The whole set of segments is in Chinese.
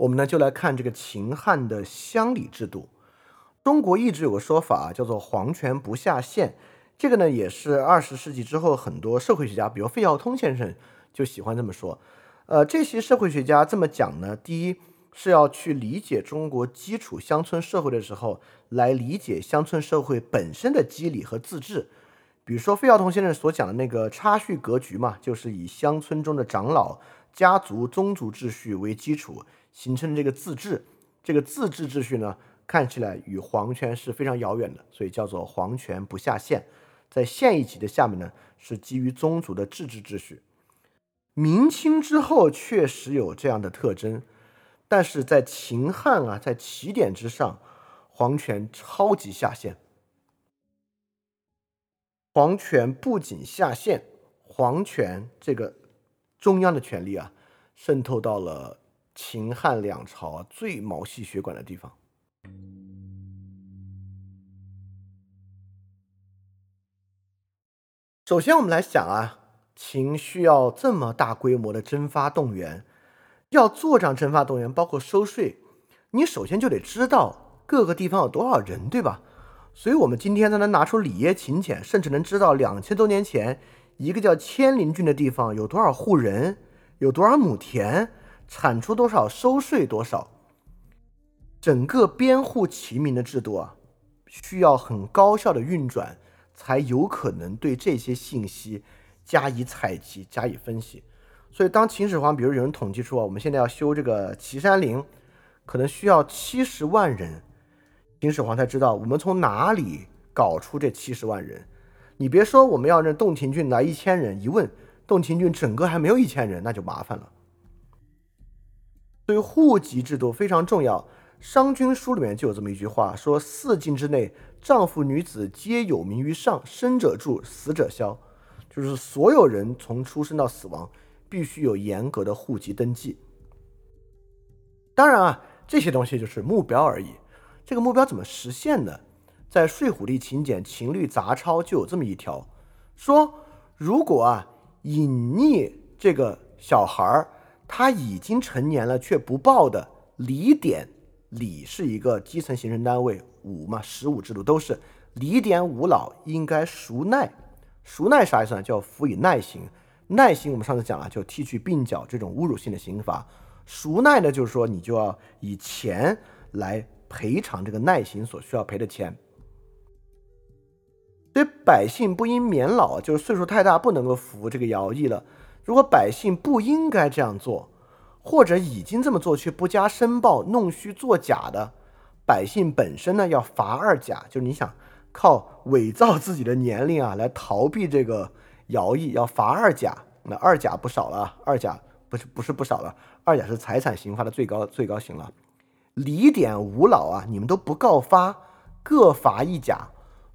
我们呢就来看这个秦汉的乡里制度。中国一直有个说法叫做“皇权不下县”，这个呢也是二十世纪之后很多社会学家，比如费孝通先生就喜欢这么说。呃，这些社会学家这么讲呢，第一是要去理解中国基础乡村社会的时候，来理解乡村社会本身的机理和自治。比如说费孝通先生所讲的那个差序格局嘛，就是以乡村中的长老、家族、宗族秩序为基础形成这个自治。这个自治秩序呢，看起来与皇权是非常遥远的，所以叫做皇权不下县。在县一级的下面呢，是基于宗族的自治秩序。明清之后确实有这样的特征，但是在秦汉啊，在起点之上，皇权超级下线。皇权不仅下线，皇权这个中央的权力啊，渗透到了秦汉两朝最毛细血管的地方。首先，我们来想啊。秦需要这么大规模的征发动员，要做这样征发动员，包括收税，你首先就得知道各个地方有多少人，对吧？所以，我们今天才能拿出里耶秦简，甚至能知道两千多年前一个叫千陵郡的地方有多少户人，有多少亩田，产出多少，收税多少。整个编户齐民的制度啊，需要很高效的运转，才有可能对这些信息。加以采集，加以分析，所以当秦始皇，比如有人统计说，我们现在要修这个岐山陵，可能需要七十万人，秦始皇才知道我们从哪里搞出这七十万人。你别说我们要让洞庭郡来一千人，一问洞庭郡整个还没有一千人，那就麻烦了。所以户籍制度非常重要，《商君书》里面就有这么一句话，说四境之内，丈夫女子皆有名于上，生者住，死者消。就是所有人从出生到死亡，必须有严格的户籍登记。当然啊，这些东西就是目标而已。这个目标怎么实现呢？在《睡虎地秦简·秦律杂抄》就有这么一条，说如果啊隐匿这个小孩儿他已经成年了却不报的，礼典礼是一个基层行政单位，五嘛十五制度都是礼典五老应该赎耐。赎耐啥意思呢？叫辅以耐刑。耐刑我们上次讲了，就剃去鬓角这种侮辱性的刑罚。赎耐呢，就是说你就要以钱来赔偿这个耐刑所需要赔的钱。百姓不应免老，就是岁数太大不能够服这个徭役了。如果百姓不应该这样做，或者已经这么做却不加申报、弄虚作假的百姓本身呢，要罚二甲。就是你想。靠伪造自己的年龄啊，来逃避这个徭役，要罚二甲。那二甲不少了，二甲不是不是不少了，二甲是财产刑罚的最高最高刑了。李典五老啊，你们都不告发，各罚一甲。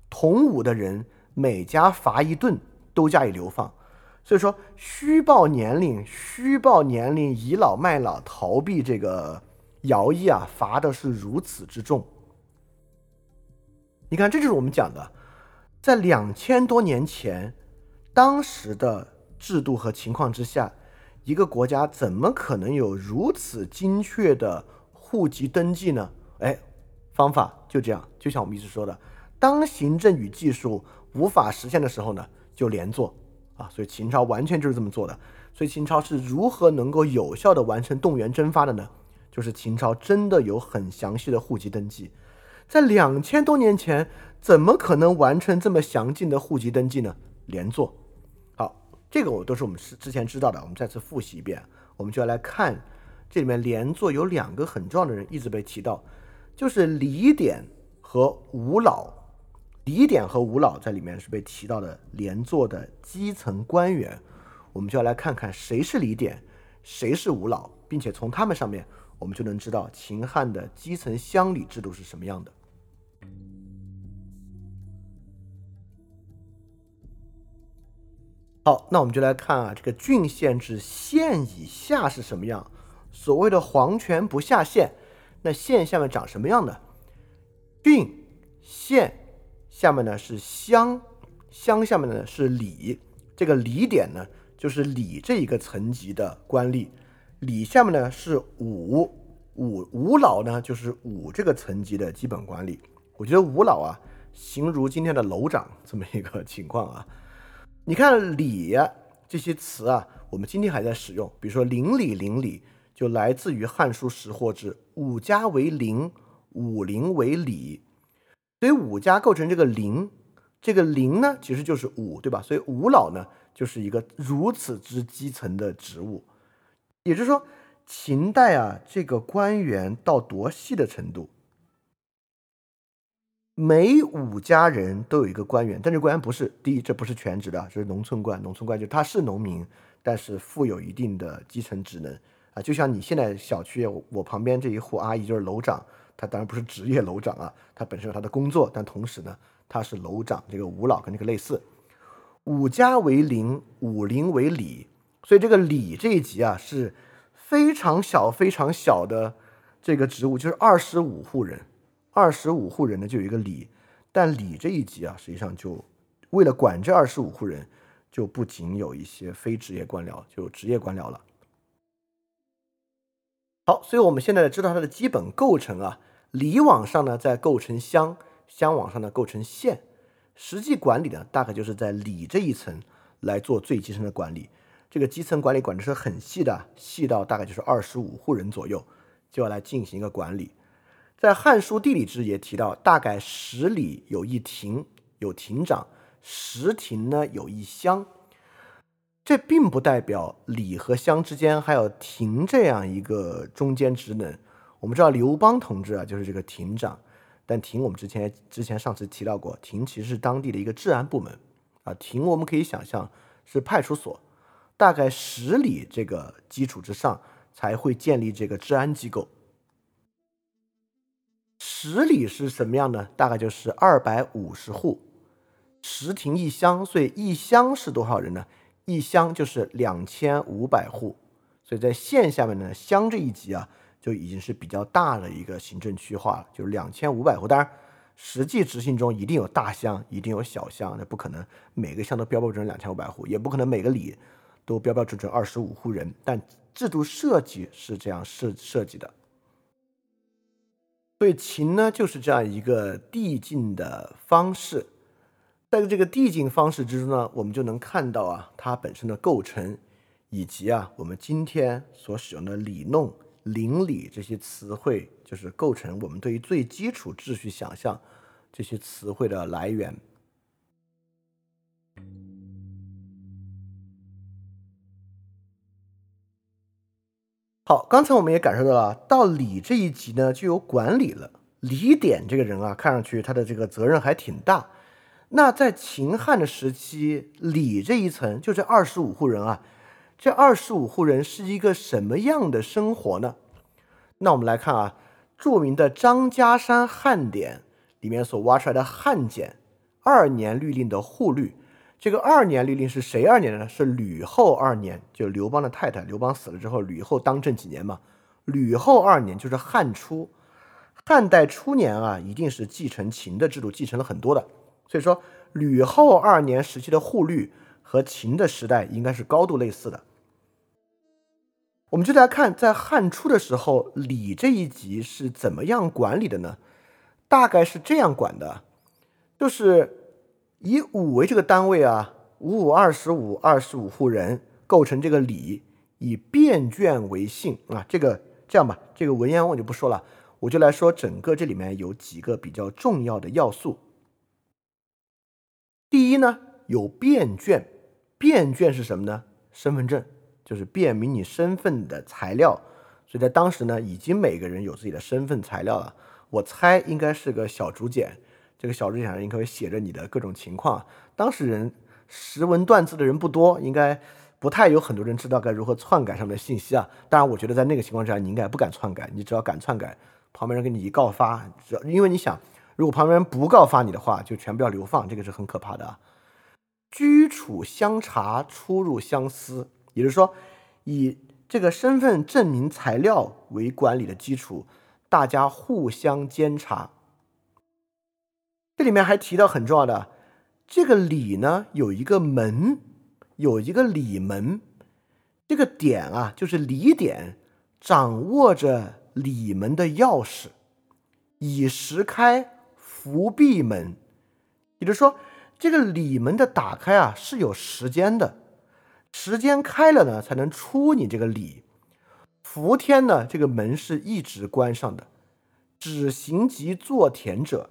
同五的人每家罚一顿，都加以流放。所以说，虚报年龄，虚报年龄，倚老卖老，逃避这个徭役啊，罚的是如此之重。你看，这就是我们讲的，在两千多年前，当时的制度和情况之下，一个国家怎么可能有如此精确的户籍登记呢？哎，方法就这样，就像我们一直说的，当行政与技术无法实现的时候呢，就连坐啊。所以秦朝完全就是这么做的。所以秦朝是如何能够有效的完成动员征发的呢？就是秦朝真的有很详细的户籍登记。在两千多年前，怎么可能完成这么详尽的户籍登记呢？连坐，好，这个我都是我们是之前知道的，我们再次复习一遍。我们就要来看这里面连坐有两个很重要的人一直被提到，就是李典和吴老。李典和吴老在里面是被提到的连坐的基层官员，我们就要来看看谁是李典，谁是吴老，并且从他们上面。我们就能知道秦汉的基层乡里制度是什么样的。好，那我们就来看啊，这个郡县制县以下是什么样？所谓的皇权不下县，那县下面长什么样的？郡县下面呢是乡，乡下面呢是里，这个里点呢就是里这一个层级的官吏。里下面呢是武，五五老呢，就是五这个层级的基本管理。我觉得五老啊，形如今天的楼长这么一个 情况啊。你看里这些词啊，我们今天还在使用，比如说邻里邻里，就来自于《汉书·识货志》，五家为邻，五邻为里，所以五家构成这个邻，这个邻呢其实就是五，对吧？所以五老呢就是一个如此之基层的职务，也就是说。秦代啊，这个官员到多细的程度？每五家人都有一个官员，但这官员不是第一，这不是全职的，这是农村官。农村官就他是农民，但是负有一定的基层职能啊。就像你现在小区，我旁边这一户阿姨就是楼长，他当然不是职业楼长啊，他本身有他的工作，但同时呢，他是楼长。这个五老跟这个类似，五家为邻，五邻为里，所以这个里这一级啊是。非常小、非常小的这个职务，就是二十五户人，二十五户人呢就有一个里，但里这一级啊，实际上就为了管这二十五户人，就不仅有一些非职业官僚，就职业官僚了。好，所以我们现在知道它的基本构成啊，里往上呢再构成乡，乡往上呢构成县，实际管理呢大概就是在里这一层来做最基层的管理。这个基层管理管的是很细的，细到大概就是二十五户人左右，就要来进行一个管理。在《汉书地理志》也提到，大概十里有一亭，有亭长；十亭呢有一乡。这并不代表里和乡之间还有亭这样一个中间职能。我们知道刘邦同志啊，就是这个亭长，但亭我们之前之前上次提到过，亭其实是当地的一个治安部门啊。亭我们可以想象是派出所。大概十里这个基础之上，才会建立这个治安机构。十里是什么样呢？大概就是二百五十户，十亭一乡，所以一乡是多少人呢？一乡就是两千五百户。所以在县下面呢，乡这一级啊，就已经是比较大的一个行政区划了，就是两千五百户。当然，实际执行中一定有大乡，一定有小乡，那不可能每个乡都标标准准两千五百户，也不可能每个里。都标标准准二十五户人，但制度设计是这样设设计的。所以秦呢就是这样一个递进的方式，在这个递进方式之中呢，我们就能看到啊，它本身的构成，以及啊我们今天所使用的里弄、邻里这些词汇，就是构成我们对于最基础秩序想象这些词汇的来源。好，刚才我们也感受到了，到理这一级呢，就有管理了。李典这个人啊，看上去他的这个责任还挺大。那在秦汉的时期，李这一层就这二十五户人啊，这二十五户人是一个什么样的生活呢？那我们来看啊，著名的张家山汉典里面所挖出来的汉简二年律令的户律。这个二年律令是谁二年呢？是吕后二年，就刘邦的太太。刘邦死了之后，吕后当政几年嘛？吕后二年就是汉初，汉代初年啊，一定是继承秦的制度，继承了很多的。所以说，吕后二年时期的户律和秦的时代应该是高度类似的。我们就来看，在汉初的时候，礼这一级是怎么样管理的呢？大概是这样管的，就是。以五为这个单位啊，五五二十五，二十五户人构成这个里，以便卷为姓啊。这个这样吧，这个文言我就不说了，我就来说整个这里面有几个比较重要的要素。第一呢，有便卷，便卷是什么呢？身份证，就是辨明你身份的材料。所以在当时呢，已经每个人有自己的身份材料了。我猜应该是个小竹简。这个小竹简上应该会写着你的各种情况。当时人识文断字的人不多，应该不太有很多人知道该如何篡改上面的信息啊。当然，我觉得在那个情况之下，你应该不敢篡改。你只要敢篡改，旁边人给你一告发，只要因为你想，如果旁边人不告发你的话，就全部要流放，这个是很可怕的啊。居处相查，出入相思，也就是说，以这个身份证明材料为管理的基础，大家互相监察。这里面还提到很重要的，这个里呢有一个门，有一个里门，这个点啊就是里点，掌握着里门的钥匙，以时开，伏闭门。也就是说，这个里门的打开啊是有时间的，时间开了呢，才能出你这个里。伏天呢，这个门是一直关上的。只行即坐田者，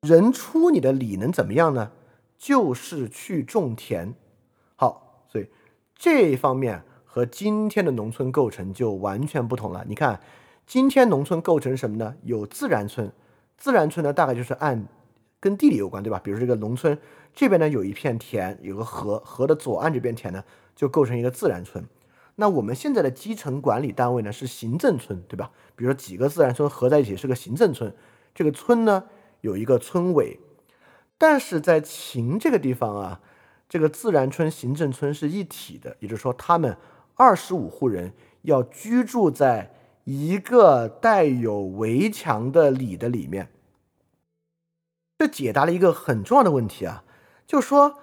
人出你的里能怎么样呢？就是去种田。好，所以这一方面和今天的农村构成就完全不同了。你看，今天农村构成什么呢？有自然村，自然村呢大概就是按跟地理有关，对吧？比如这个农村这边呢有一片田，有个河，河的左岸这边田呢就构成一个自然村。那我们现在的基层管理单位呢是行政村，对吧？比如说几个自然村合在一起是个行政村，这个村呢有一个村委，但是在秦这个地方啊，这个自然村、行政村是一体的，也就是说他们二十五户人要居住在一个带有围墙的里的里面，这解答了一个很重要的问题啊，就是说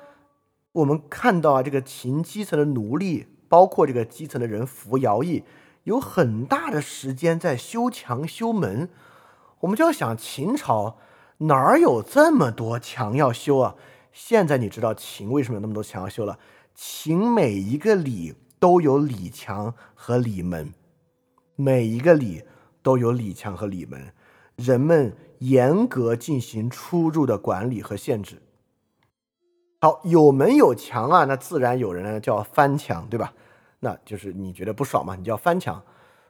我们看到啊这个秦基层的奴隶。包括这个基层的人服徭役，有很大的时间在修墙修门。我们就要想，秦朝哪儿有这么多墙要修啊？现在你知道秦为什么有那么多墙要修了？秦每一个里都有里墙和里门，每一个里都有里墙和里门，人们严格进行出入的管理和限制。好，有门有墙啊，那自然有人呢叫翻墙，对吧？那就是你觉得不爽嘛？你叫翻墙，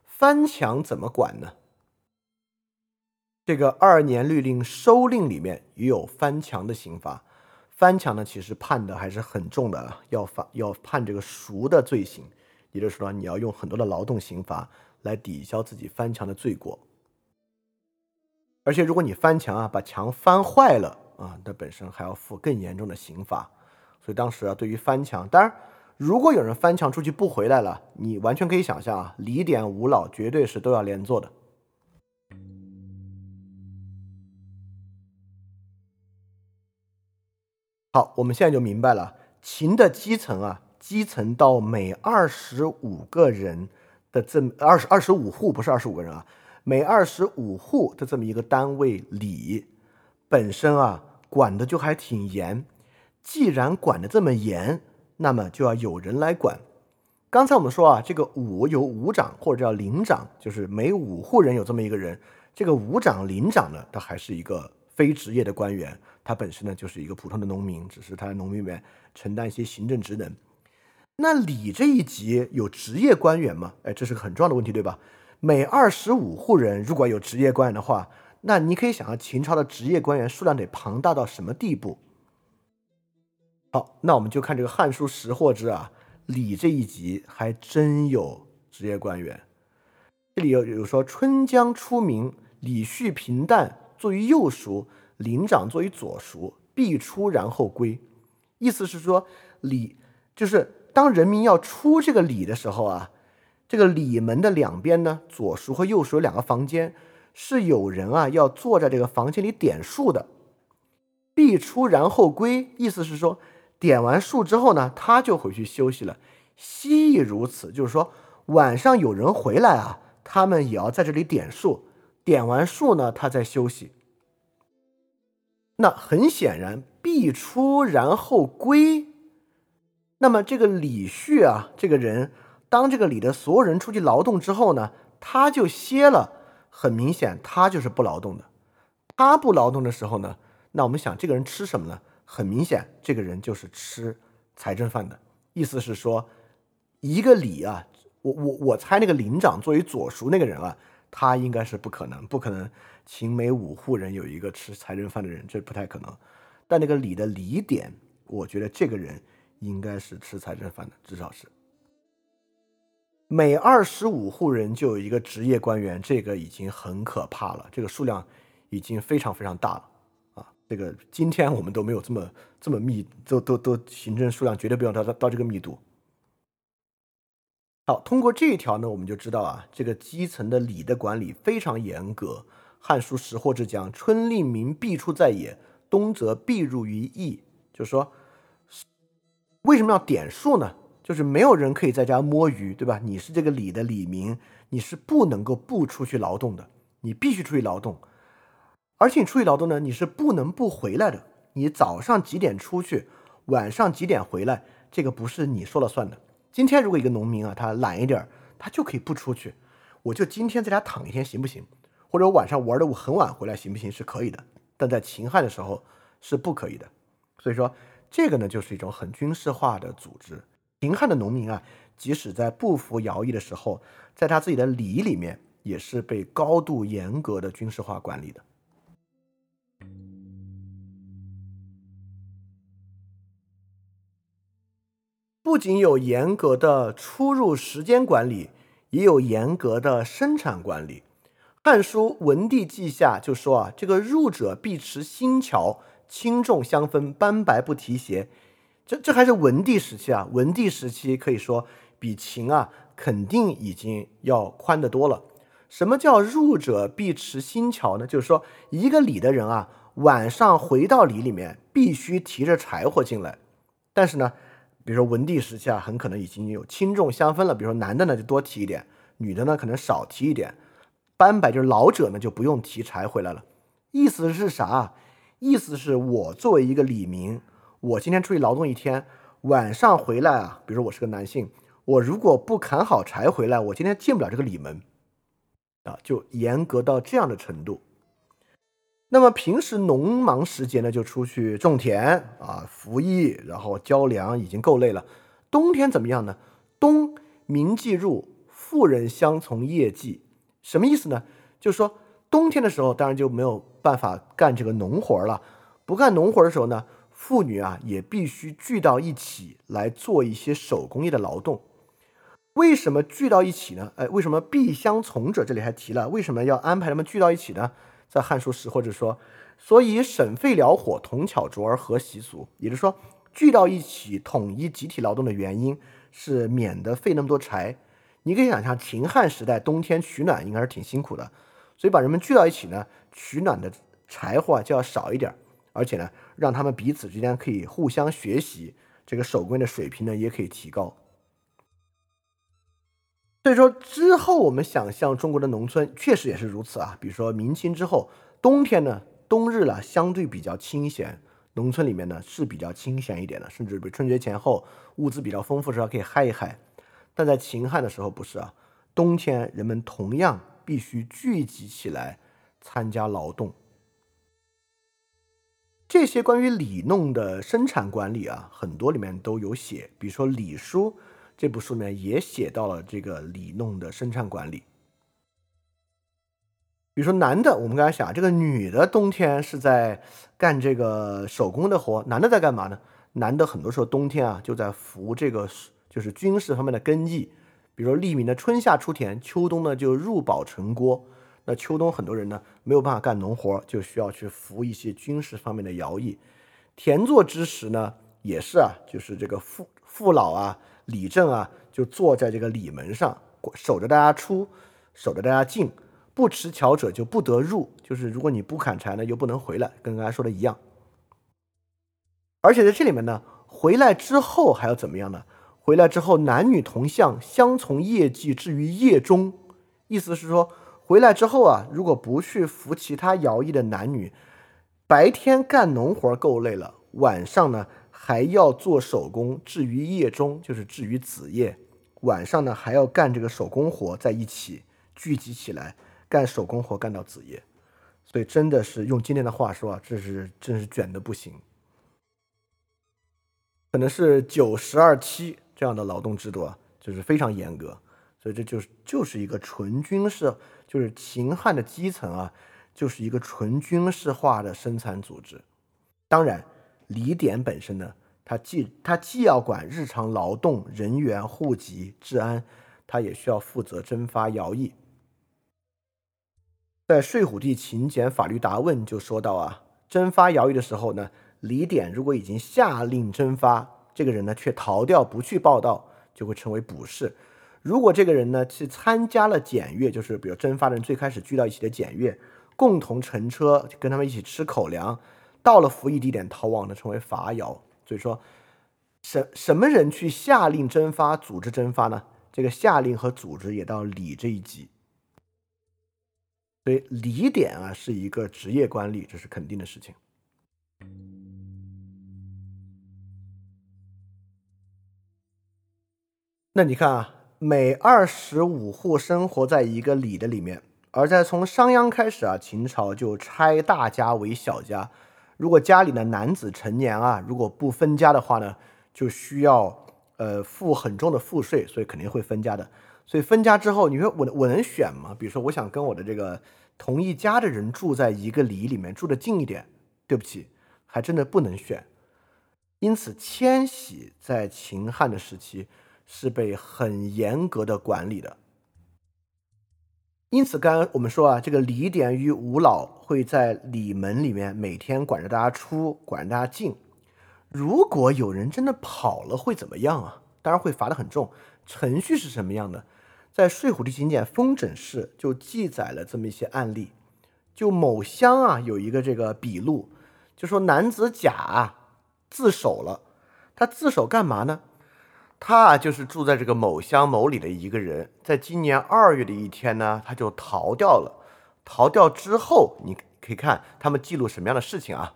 翻墙怎么管呢？这个二年律令收令里面也有翻墙的刑罚。翻墙呢，其实判的还是很重的，要罚要判这个赎的罪行，也就是说，你要用很多的劳动刑罚来抵消自己翻墙的罪过。而且，如果你翻墙啊，把墙翻坏了。啊，那本身还要负更严重的刑罚，所以当时啊，对于翻墙，当然，如果有人翻墙出去不回来了，你完全可以想象啊，李典、吴老绝对是都要连坐的。好，我们现在就明白了，秦的基层啊，基层到每二十五个人的这二十二十五户，不是二十五个人啊，每二十五户的这么一个单位里，本身啊。管的就还挺严，既然管的这么严，那么就要有人来管。刚才我们说啊，这个五有五长或者叫领长，就是每五户人有这么一个人。这个五长、领长呢，他还是一个非职业的官员，他本身呢就是一个普通的农民，只是他在农民里面承担一些行政职能。那里这一级有职业官员吗？哎，这是个很重要的问题，对吧？每二十五户人如果有职业官员的话。那你可以想象秦朝的职业官员数量得庞大到什么地步？好，那我们就看这个《汉书·识货之》啊，礼这一集还真有职业官员。这里有有说春江出名，礼序平淡，作于右熟，领长作于左熟，必出然后归。意思是说，礼就是当人民要出这个礼的时候啊，这个礼门的两边呢，左熟和右熟两个房间。是有人啊，要坐在这个房间里点数的，必出然后归。意思是说，点完数之后呢，他就回去休息了。昔亦如此，就是说晚上有人回来啊，他们也要在这里点数。点完数呢，他再休息。那很显然，必出然后归。那么这个李旭啊，这个人当这个里的所有人出去劳动之后呢，他就歇了。很明显，他就是不劳动的。他不劳动的时候呢，那我们想，这个人吃什么呢？很明显，这个人就是吃财政饭的。意思是说，一个里啊，我我我猜那个领长作为左熟那个人啊，他应该是不可能，不可能秦每五户人有一个吃财政饭的人，这不太可能。但那个里的李点，我觉得这个人应该是吃财政饭的，至少是。每二十五户人就有一个职业官员，这个已经很可怕了，这个数量已经非常非常大了啊！这个今天我们都没有这么这么密，都都都行政数量绝对不要到到到这个密度。好，通过这一条呢，我们就知道啊，这个基层的礼的管理非常严格。《汉书·识货之》讲：“春令民必出在野，冬则必入于邑。”就是说，为什么要点数呢？就是没有人可以在家摸鱼，对吧？你是这个里的里民，你是不能够不出去劳动的，你必须出去劳动。而且你出去劳动呢，你是不能不回来的。你早上几点出去，晚上几点回来，这个不是你说了算的。今天如果一个农民啊，他懒一点，他就可以不出去，我就今天在家躺一天行不行？或者晚上玩的我很晚回来行不行？是可以的。但在秦汉的时候是不可以的。所以说这个呢，就是一种很军事化的组织。秦汉的农民啊，即使在不服徭役的时候，在他自己的里里面，也是被高度严格的军事化管理的。不仅有严格的出入时间管理，也有严格的生产管理。《汉书·文帝纪下》就说啊，这个入者必持新桥，轻重相分，斑白不提鞋。这这还是文帝时期啊，文帝时期可以说比秦啊肯定已经要宽得多了。什么叫入者必持新桥呢？就是说一个里的人啊，晚上回到里里面必须提着柴火进来，但是呢。比如说文帝时期啊，很可能已经有轻重相分了。比如说男的呢就多提一点，女的呢可能少提一点。斑白就是老者呢就不用提柴回来了。意思是啥？意思是我作为一个里民，我今天出去劳动一天，晚上回来啊，比如说我是个男性，我如果不砍好柴回来，我今天进不了这个里门啊，就严格到这样的程度。那么平时农忙时节呢，就出去种田啊，服役，然后交粮，已经够累了。冬天怎么样呢？冬民既入，妇人相从业绩，什么意思呢？就是说冬天的时候，当然就没有办法干这个农活了。不干农活的时候呢，妇女啊也必须聚到一起来做一些手工业的劳动。为什么聚到一起呢？哎，为什么必相从者？这里还提了，为什么要安排他们聚到一起呢？在《汉书》时，或者说，所以省费燎火，同巧拙而合习俗，也就是说，聚到一起统一集体劳动的原因是免得费那么多柴。你可以想象，秦汉时代冬天取暖应该是挺辛苦的，所以把人们聚到一起呢，取暖的柴火就要少一点，而且呢，让他们彼此之间可以互相学习，这个手工的水平呢也可以提高。所以说之后，我们想象中国的农村确实也是如此啊。比如说明清之后，冬天呢，冬日了相对比较清闲，农村里面呢是比较清闲一点的，甚至比春节前后物资比较丰富时候可以嗨一嗨。但在秦汉的时候不是啊，冬天人们同样必须聚集起来参加劳动。这些关于里弄的生产管理啊，很多里面都有写，比如说《礼书》。这部书里面也写到了这个里弄的生产管理。比如说男的，我们刚才想，这个女的冬天是在干这个手工的活，男的在干嘛呢？男的很多时候冬天啊就在服这个就是军事方面的根技，比如说利民的春夏出田，秋冬呢就入保城郭。那秋冬很多人呢没有办法干农活，就需要去服一些军事方面的徭役。田作之时呢，也是啊，就是这个父父老啊。李正啊，就坐在这个里门上，守着大家出，守着大家进，不持桥者就不得入。就是如果你不砍柴呢，又不能回来，跟刚才说的一样。而且在这里面呢，回来之后还要怎么样呢？回来之后男女同向，相从业绩至于夜中。意思是说，回来之后啊，如果不去服其他徭役的男女，白天干农活够累了，晚上呢？还要做手工，至于夜中，就是至于子夜，晚上呢还要干这个手工活，在一起聚集起来干手工活，干到子夜。所以真的是用今天的话说啊，这是真是卷的不行，可能是九十二七这样的劳动制度啊，就是非常严格。所以这就是就是一个纯军事，就是秦汉的基层啊，就是一个纯军事化的生产组织。当然。李典本身呢，他既他既要管日常劳动、人员、户籍、治安，他也需要负责征发徭役。在睡虎地秦简法律答问就说到啊，征发徭役的时候呢，李典如果已经下令征发，这个人呢却逃掉不去报道，就会成为捕士。如果这个人呢去参加了检阅，就是比如征发的人最开始聚到一起的检阅，共同乘车跟他们一起吃口粮。到了服役地点逃亡的称为伐徭，所以说什什么人去下令征发、组织征发呢？这个下令和组织也到礼这一级。所以礼典啊是一个职业官吏，这是肯定的事情。那你看啊，每二十五户生活在一个里的里面，而在从商鞅开始啊，秦朝就拆大家为小家。如果家里的男子成年啊，如果不分家的话呢，就需要呃付很重的赋税，所以肯定会分家的。所以分家之后，你说我我能选吗？比如说，我想跟我的这个同一家的人住在一个里里面，住的近一点，对不起，还真的不能选。因此，迁徙在秦汉的时期是被很严格的管理的。因此，刚刚我们说啊，这个李典与吴老会在里门里面每天管着大家出，管着大家进。如果有人真的跑了，会怎么样啊？当然会罚得很重。程序是什么样的？在《睡虎地秦简·风诊事》就记载了这么一些案例。就某乡啊，有一个这个笔录，就说男子甲自首了。他自首干嘛呢？他啊，就是住在这个某乡某里的一个人，在今年二月的一天呢，他就逃掉了。逃掉之后，你可以看他们记录什么样的事情啊？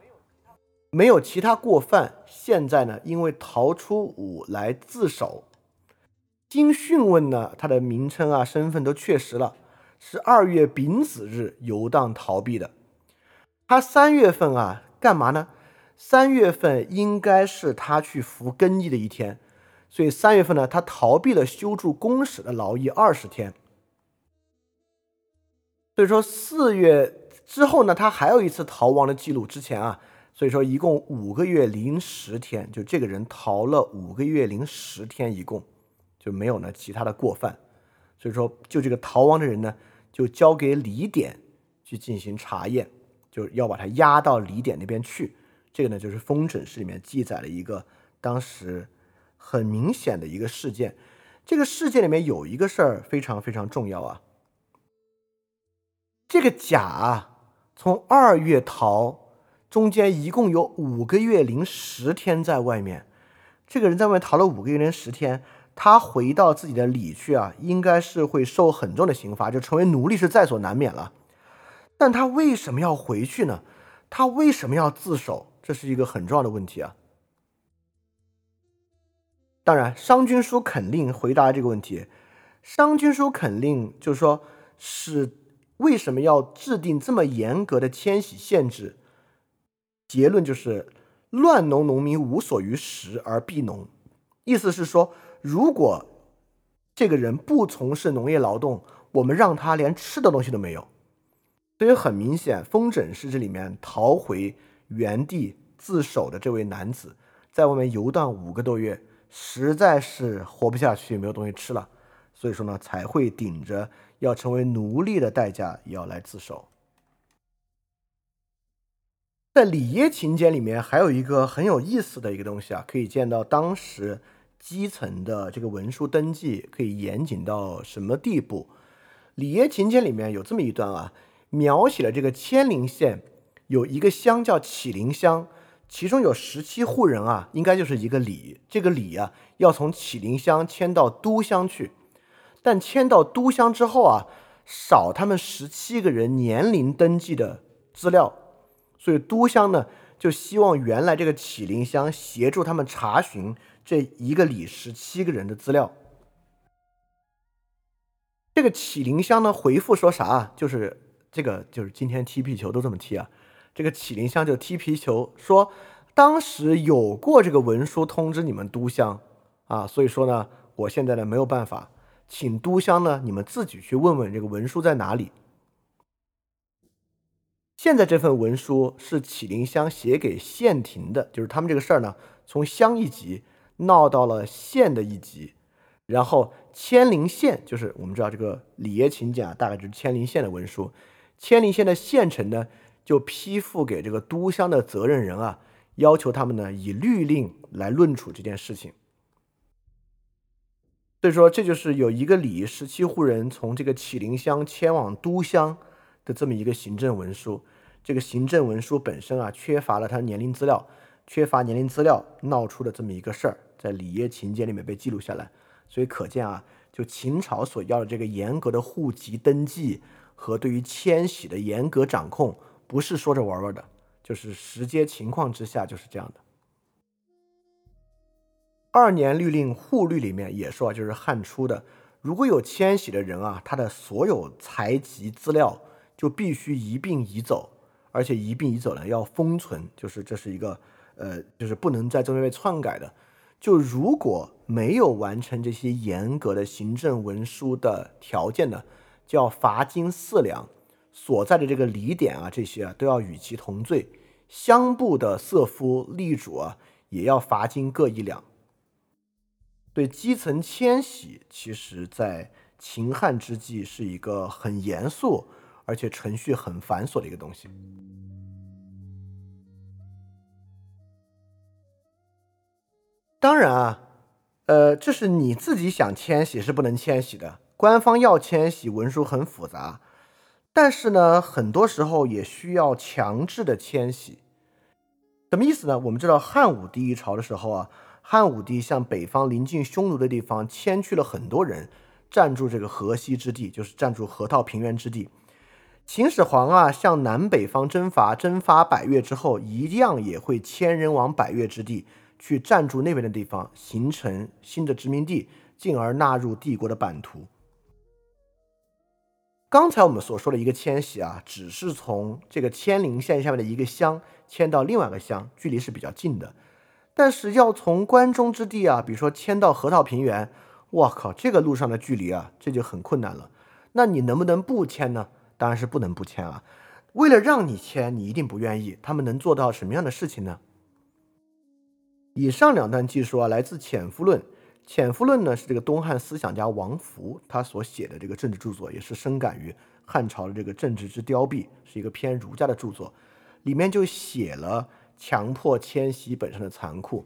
没有其他过犯。现在呢，因为逃出伍来自首，经讯问呢，他的名称啊、身份都确实了，是二月丙子日游荡逃避的。他三月份啊，干嘛呢？三月份应该是他去服更役的一天。所以三月份呢，他逃避了修筑宫室的劳役二十天。所以说四月之后呢，他还有一次逃亡的记录。之前啊，所以说一共五个月零十天，就这个人逃了五个月零十天，一共就没有呢其他的过犯。所以说，就这个逃亡的人呢，就交给李典去进行查验，就要把他押到李典那边去。这个呢，就是《封诊事》里面记载了一个当时。很明显的一个事件，这个事件里面有一个事儿非常非常重要啊。这个甲啊，从二月逃，中间一共有五个月零十天在外面。这个人在外面逃了五个月零十天，他回到自己的里去啊，应该是会受很重的刑罚，就成为奴隶是在所难免了。但他为什么要回去呢？他为什么要自首？这是一个很重要的问题啊。当然，商君书肯定回答这个问题。商君书肯定就是说，是为什么要制定这么严格的迁徙限制？结论就是，乱农农民无所于食而避农。意思是说，如果这个人不从事农业劳动，我们让他连吃的东西都没有。所以很明显，风筝是这里面逃回原地自首的这位男子，在外面游荡五个多月。实在是活不下去，没有东西吃了，所以说呢，才会顶着要成为奴隶的代价要来自首。在《里耶秦简》里面还有一个很有意思的一个东西啊，可以见到当时基层的这个文书登记可以严谨到什么地步。《里耶秦简》里面有这么一段啊，描写了这个千陵县有一个乡叫启陵乡。其中有十七户人啊，应该就是一个里。这个里啊，要从启陵乡迁到都乡去，但迁到都乡之后啊，少他们十七个人年龄登记的资料，所以都乡呢就希望原来这个启陵乡协助他们查询这一个里十七个人的资料。这个启陵乡呢回复说啥啊？就是这个就是今天踢皮球都这么踢啊。这个启灵乡就踢皮球，说当时有过这个文书通知你们都乡啊，所以说呢，我现在呢没有办法，请都乡呢你们自己去问问这个文书在哪里。现在这份文书是启灵乡写给县庭的，就是他们这个事儿呢，从乡一级闹到了县的一级，然后千陵县就是我们知道这个里耶秦简啊，大概就是千陵县的文书，千陵县的县城呢。就批复给这个都乡的责任人啊，要求他们呢以律令来论处这件事情。所以说，这就是有一个里十七户人从这个启灵乡迁往都乡的这么一个行政文书。这个行政文书本身啊，缺乏了他年龄资料，缺乏年龄资料闹出的这么一个事儿，在里耶秦简里面被记录下来。所以可见啊，就秦朝所要的这个严格的户籍登记和对于迁徙的严格掌控，不是说着玩玩的，就是实际情况之下就是这样的。二年律令户律里面也说，就是汉初的，如果有迁徙的人啊，他的所有财籍资料就必须一并移走。而且一并移走呢，要封存，就是这是一个，呃，就是不能在中间被篡改的。就如果没有完成这些严格的行政文书的条件呢，就要罚金四两，所在的这个礼典啊，这些啊都要与其同罪。乡部的色夫吏主啊，也要罚金各一两。对基层迁徙，其实在秦汉之际是一个很严肃。而且程序很繁琐的一个东西。当然啊，呃，这是你自己想迁徙是不能迁徙的，官方要迁徙，文书很复杂。但是呢，很多时候也需要强制的迁徙。什么意思呢？我们知道汉武帝一朝的时候啊，汉武帝向北方临近匈奴的地方迁去了很多人，占住这个河西之地，就是占住河套平原之地。秦始皇啊，向南北方征伐，征伐百越之后，一样也会迁人往百越之地去占住那边的地方，形成新的殖民地，进而纳入帝国的版图。刚才我们所说的一个迁徙啊，只是从这个迁陵县下面的一个乡迁到另外一个乡，距离是比较近的。但是要从关中之地啊，比如说迁到河套平原，我靠，这个路上的距离啊，这就很困难了。那你能不能不迁呢？当然是不能不迁啊！为了让你迁，你一定不愿意。他们能做到什么样的事情呢？以上两段记述啊，来自《潜夫论》。《潜夫论》呢是这个东汉思想家王弗他所写的这个政治著作，也是深感于汉朝的这个政治之凋敝，是一个偏儒家的著作。里面就写了强迫迁徙本身的残酷。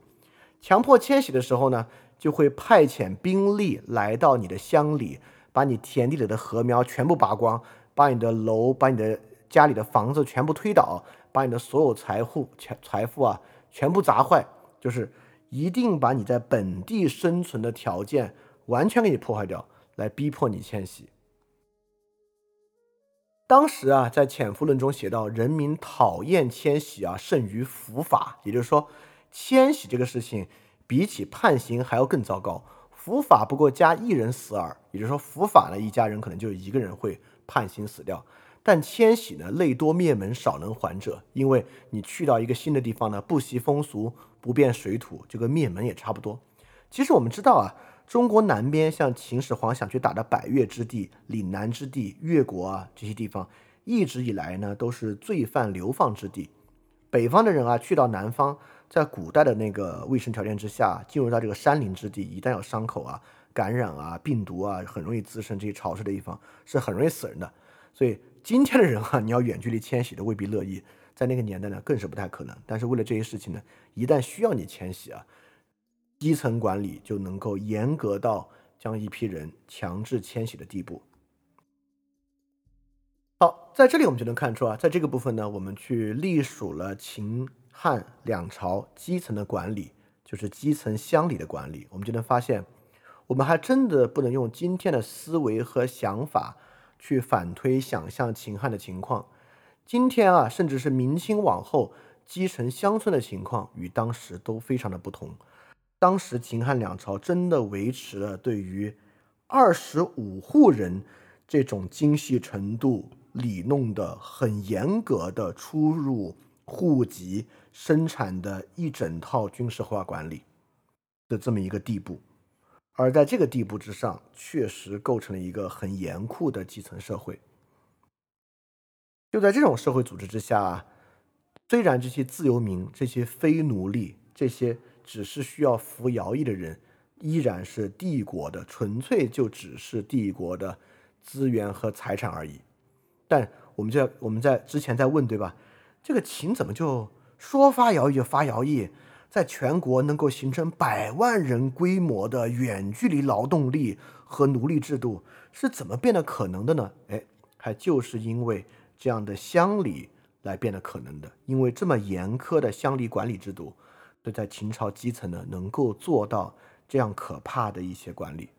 强迫迁徙的时候呢，就会派遣兵力来到你的乡里，把你田地里的禾苗全部拔光。把你的楼，把你的家里的房子全部推倒，把你的所有财富、财财富啊全部砸坏，就是一定把你在本地生存的条件完全给你破坏掉，来逼迫你迁徙。当时啊，在《潜伏论》中写到，人民讨厌迁徙啊，胜于伏法，也就是说，迁徙这个事情比起判刑还要更糟糕。伏法不过加一人死耳，也就是说，伏法呢，一家人可能就一个人会。判刑死掉，但迁徙呢，累多灭门，少能还者。因为你去到一个新的地方呢，不习风俗，不变水土，就跟灭门也差不多。其实我们知道啊，中国南边像秦始皇想去打的百越之地、岭南之地、越国啊这些地方，一直以来呢都是罪犯流放之地。北方的人啊，去到南方，在古代的那个卫生条件之下，进入到这个山林之地，一旦有伤口啊。感染啊，病毒啊，很容易滋生。这些潮湿的地方是很容易死人的。所以今天的人啊，你要远距离迁徙的未必乐意。在那个年代呢，更是不太可能。但是为了这些事情呢，一旦需要你迁徙啊，基层管理就能够严格到将一批人强制迁徙的地步。好，在这里我们就能看出啊，在这个部分呢，我们去隶属了秦汉两朝基层的管理，就是基层乡里的管理，我们就能发现。我们还真的不能用今天的思维和想法去反推想象秦汉的情况。今天啊，甚至是明清往后基层乡村的情况，与当时都非常的不同。当时秦汉两朝真的维持了对于二十五户人这种精细程度理弄的很严格的出入户籍生产的一整套军事化管理的这么一个地步。而在这个地步之上，确实构成了一个很严酷的基层社会。就在这种社会组织之下，虽然这些自由民、这些非奴隶、这些只是需要服徭役的人，依然是帝国的，纯粹就只是帝国的资源和财产而已。但我们在我们在之前在问，对吧？这个秦怎么就说发徭役就发徭役？在全国能够形成百万人规模的远距离劳动力和奴隶制度是怎么变得可能的呢？哎，还就是因为这样的乡里来变得可能的。因为这么严苛的乡里管理制度，对在秦朝基层呢能够做到这样可怕的一些管理。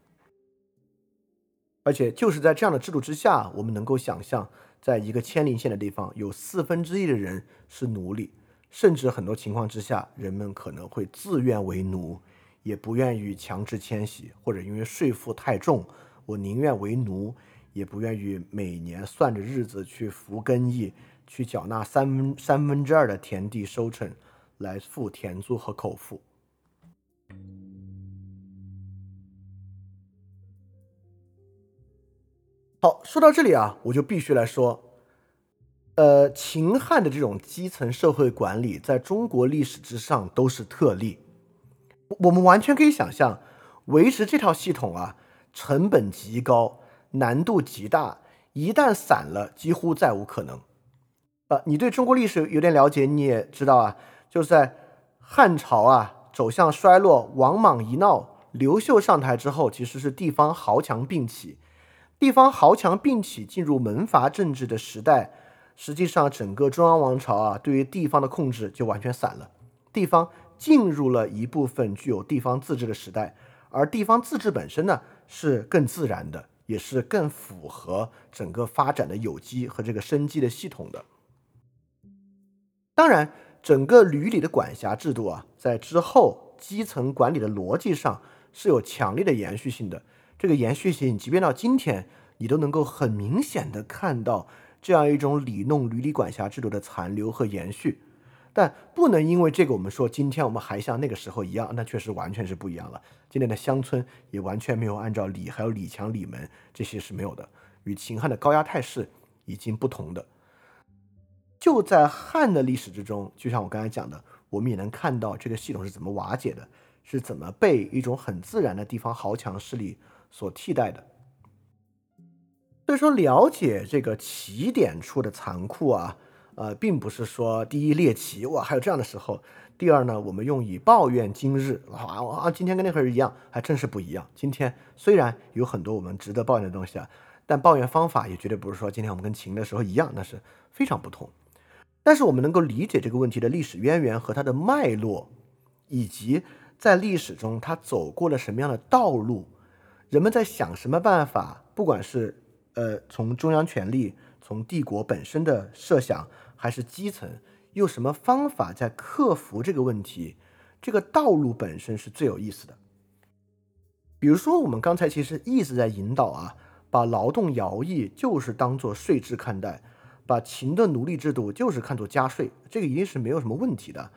而且就是在这样的制度之下，我们能够想象，在一个千陵县的地方，有四分之一的人是奴隶，甚至很多情况之下，人们可能会自愿为奴，也不愿意强制迁徙，或者因为税负太重，我宁愿为奴，也不愿意每年算着日子去服耕役，去缴纳三分三分之二的田地收成，来付田租和口腹。好，说到这里啊，我就必须来说，呃，秦汉的这种基层社会管理，在中国历史之上都是特例。我们完全可以想象，维持这套系统啊，成本极高，难度极大，一旦散了，几乎再无可能。呃，你对中国历史有点了解，你也知道啊，就是在汉朝啊走向衰落，王莽一闹，刘秀上台之后，其实是地方豪强并起。地方豪强并起进入门阀政治的时代，实际上整个中央王朝啊，对于地方的控制就完全散了。地方进入了一部分具有地方自治的时代，而地方自治本身呢，是更自然的，也是更符合整个发展的有机和这个生机的系统的。当然，整个闾里的管辖制度啊，在之后基层管理的逻辑上是有强烈的延续性的。这个延续性，即便到今天，你都能够很明显的看到这样一种里弄闾里管辖制度的残留和延续。但不能因为这个，我们说今天我们还像那个时候一样，那确实完全是不一样了。今天的乡村也完全没有按照李还有李强、李门这些是没有的，与秦汉的高压态势已经不同的。就在汉的历史之中，就像我刚才讲的，我们也能看到这个系统是怎么瓦解的，是怎么被一种很自然的地方豪强势力。所替代的，所以说了解这个起点处的残酷啊，呃，并不是说第一猎奇哇，还有这样的时候；第二呢，我们用以抱怨今日啊啊，今天跟那会儿一样，还真是不一样。今天虽然有很多我们值得抱怨的东西啊，但抱怨方法也绝对不是说今天我们跟秦的时候一样，那是非常不同。但是我们能够理解这个问题的历史渊源和它的脉络，以及在历史中它走过了什么样的道路。人们在想什么办法？不管是呃从中央权力、从帝国本身的设想，还是基层，用什么方法在克服这个问题？这个道路本身是最有意思的。比如说，我们刚才其实一直在引导啊，把劳动徭役就是当做税制看待，把秦的奴隶制度就是看作加税，这个一定是没有什么问题的。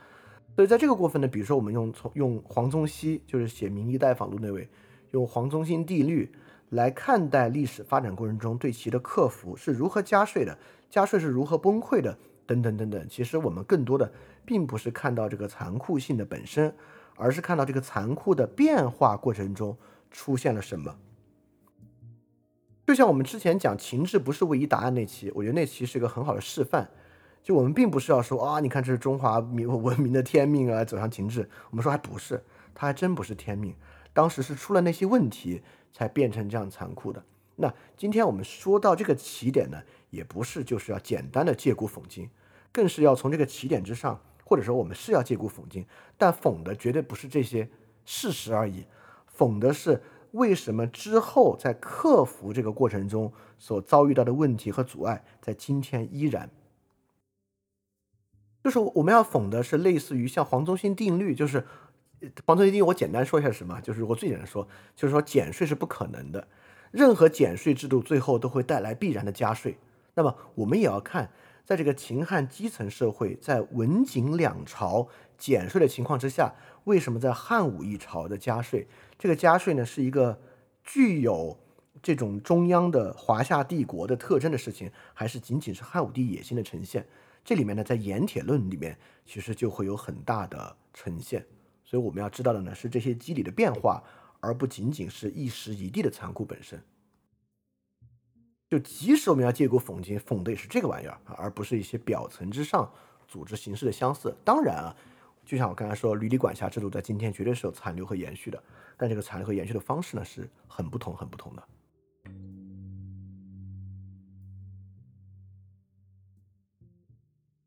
所以在这个过分呢，比如说我们用从用黄宗羲，就是写《明夷待访录》那位。用黄宗羲帝律来看待历史发展过程中对其的克服是如何加税的，加税是如何崩溃的，等等等等。其实我们更多的并不是看到这个残酷性的本身，而是看到这个残酷的变化过程中出现了什么。就像我们之前讲情志不是唯一答案那期，我觉得那期是一个很好的示范。就我们并不是要说啊，你看这是中华民文明的天命啊，走向情志。我们说还不是，它还真不是天命。当时是出了那些问题，才变成这样残酷的。那今天我们说到这个起点呢，也不是就是要简单的借古讽今，更是要从这个起点之上，或者说我们是要借古讽今，但讽的绝对不是这些事实而已，讽的是为什么之后在克服这个过程中所遭遇到的问题和阻碍，在今天依然。就是我们要讽的是类似于像黄宗羲定律，就是。黄宗羲定律，我简单说一下什么，就是如果最简单说，就是说减税是不可能的，任何减税制度最后都会带来必然的加税。那么我们也要看，在这个秦汉基层社会在文景两朝减税的情况之下，为什么在汉武一朝的加税？这个加税呢，是一个具有这种中央的华夏帝国的特征的事情，还是仅仅是汉武帝野心的呈现？这里面呢，在盐铁论里面，其实就会有很大的呈现。所以我们要知道的呢是这些机理的变化，而不仅仅是一时一地的残酷本身。就即使我们要借古讽今，讽的也是这个玩意儿，而不是一些表层之上组织形式的相似。当然啊，就像我刚才说，履历管辖制度在今天绝对是有残留和延续的，但这个残留和延续的方式呢是很不同、很不同的。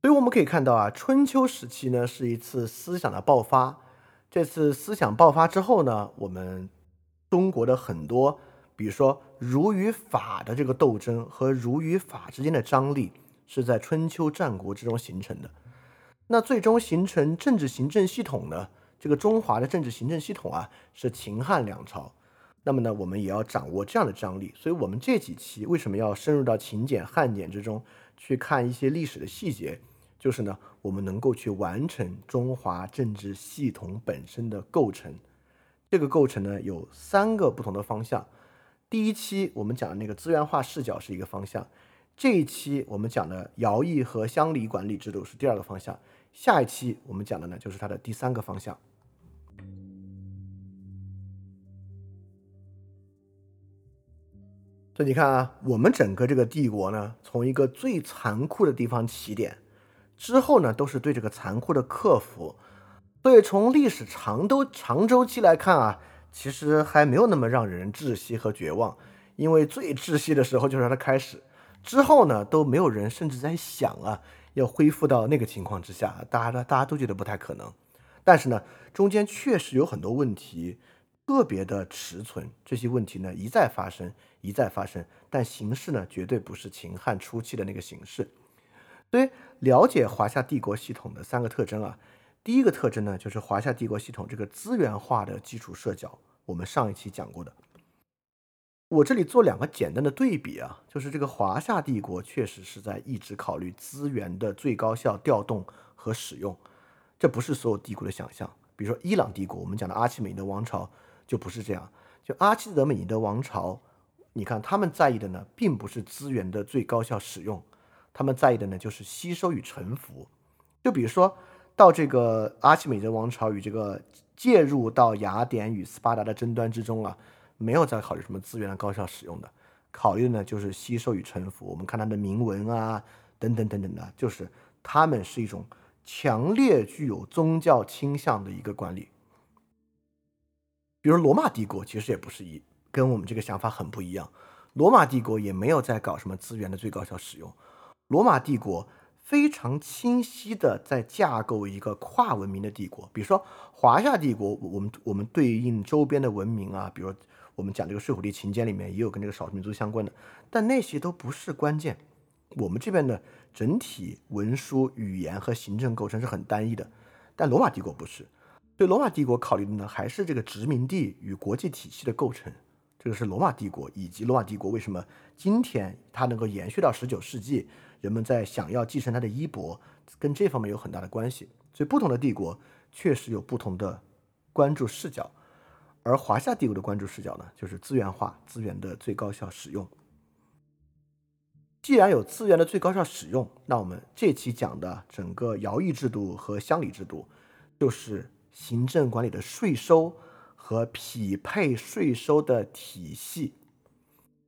所以我们可以看到啊，春秋时期呢是一次思想的爆发。这次思想爆发之后呢，我们中国的很多，比如说儒与法的这个斗争和儒与法之间的张力，是在春秋战国之中形成的。那最终形成政治行政系统呢？这个中华的政治行政系统啊，是秦汉两朝。那么呢，我们也要掌握这样的张力。所以，我们这几期为什么要深入到秦简、汉简之中去看一些历史的细节？就是呢，我们能够去完成中华政治系统本身的构成。这个构成呢，有三个不同的方向。第一期我们讲的那个资源化视角是一个方向，这一期我们讲的徭役和乡里管理制度是第二个方向，下一期我们讲的呢就是它的第三个方向。所以你看啊，我们整个这个帝国呢，从一个最残酷的地方起点。之后呢，都是对这个残酷的克服。所以从历史长周长周期来看啊，其实还没有那么让人窒息和绝望。因为最窒息的时候就是它的开始，之后呢都没有人甚至在想啊要恢复到那个情况之下，大家大家都觉得不太可能。但是呢，中间确实有很多问题特别的迟存，这些问题呢一再发生，一再发生。但形式呢绝对不是秦汉初期的那个形式。所以，了解华夏帝国系统的三个特征啊，第一个特征呢，就是华夏帝国系统这个资源化的基础设脚，我们上一期讲过的。我这里做两个简单的对比啊，就是这个华夏帝国确实是在一直考虑资源的最高效调动和使用，这不是所有帝国的想象。比如说伊朗帝国，我们讲的阿契美尼德王朝就不是这样。就阿契德美尼德王朝，你看他们在意的呢，并不是资源的最高效使用。他们在意的呢，就是吸收与臣服。就比如说到这个阿契美德王朝与这个介入到雅典与斯巴达的争端之中啊，没有在考虑什么资源的高效使用的，考虑的呢就是吸收与臣服。我们看他的铭文啊，等等等等的，就是他们是一种强烈具有宗教倾向的一个管理。比如罗马帝国其实也不是一跟我们这个想法很不一样，罗马帝国也没有在搞什么资源的最高效使用。罗马帝国非常清晰的在架构一个跨文明的帝国，比如说华夏帝国，我们我们对应周边的文明啊，比如我们讲这个《睡虎地秦简》里面也有跟这个少数民族相关的，但那些都不是关键。我们这边的整体文书语言和行政构成是很单一的，但罗马帝国不是。对罗马帝国考虑的呢，还是这个殖民地与国际体系的构成。这个是罗马帝国以及罗马帝国为什么今天它能够延续到十九世纪。人们在想要继承他的衣钵，跟这方面有很大的关系。所以，不同的帝国确实有不同的关注视角。而华夏帝国的关注视角呢，就是资源化、资源的最高效使用。既然有资源的最高效使用，那我们这期讲的整个徭役制度和乡里制度，就是行政管理的税收和匹配税收的体系。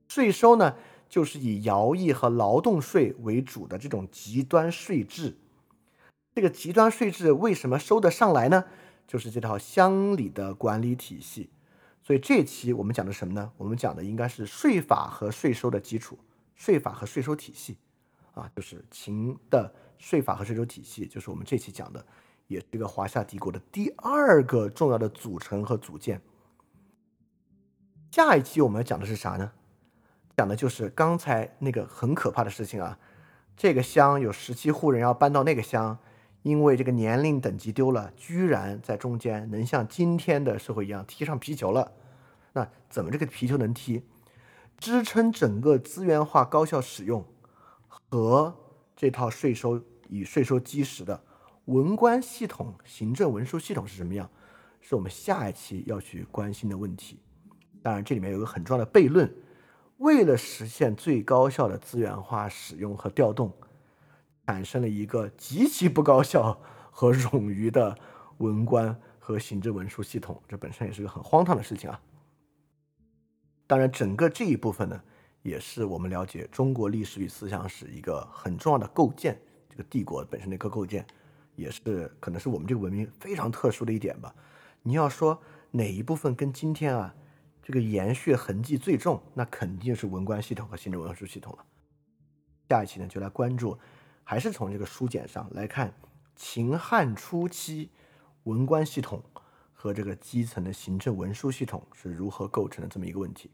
税收呢？就是以徭役和劳动税为主的这种极端税制，这个极端税制为什么收得上来呢？就是这套乡里的管理体系。所以这期我们讲的什么呢？我们讲的应该是税法和税收的基础，税法和税收体系，啊，就是秦的税法和税收体系，就是我们这期讲的，也是这个华夏帝国的第二个重要的组成和组建。下一期我们要讲的是啥呢？讲的就是刚才那个很可怕的事情啊，这个乡有十七户人要搬到那个乡，因为这个年龄等级丢了，居然在中间能像今天的社会一样踢上皮球了。那怎么这个皮球能踢？支撑整个资源化高效使用和这套税收以税收基石的文官系统、行政文书系统是什么样？是我们下一期要去关心的问题。当然，这里面有个很重要的悖论。为了实现最高效的资源化使用和调动，产生了一个极其不高效和冗余的文官和行政文书系统，这本身也是个很荒唐的事情啊。当然，整个这一部分呢，也是我们了解中国历史与思想史一个很重要的构建，这个帝国本身的一个构建，也是可能是我们这个文明非常特殊的一点吧。你要说哪一部分跟今天啊？这个延续痕迹最重，那肯定是文官系统和行政文书系统了。下一期呢，就来关注还是从这个书简上来看秦汉初期文官系统和这个基层的行政文书系统是如何构成的这么一个问题。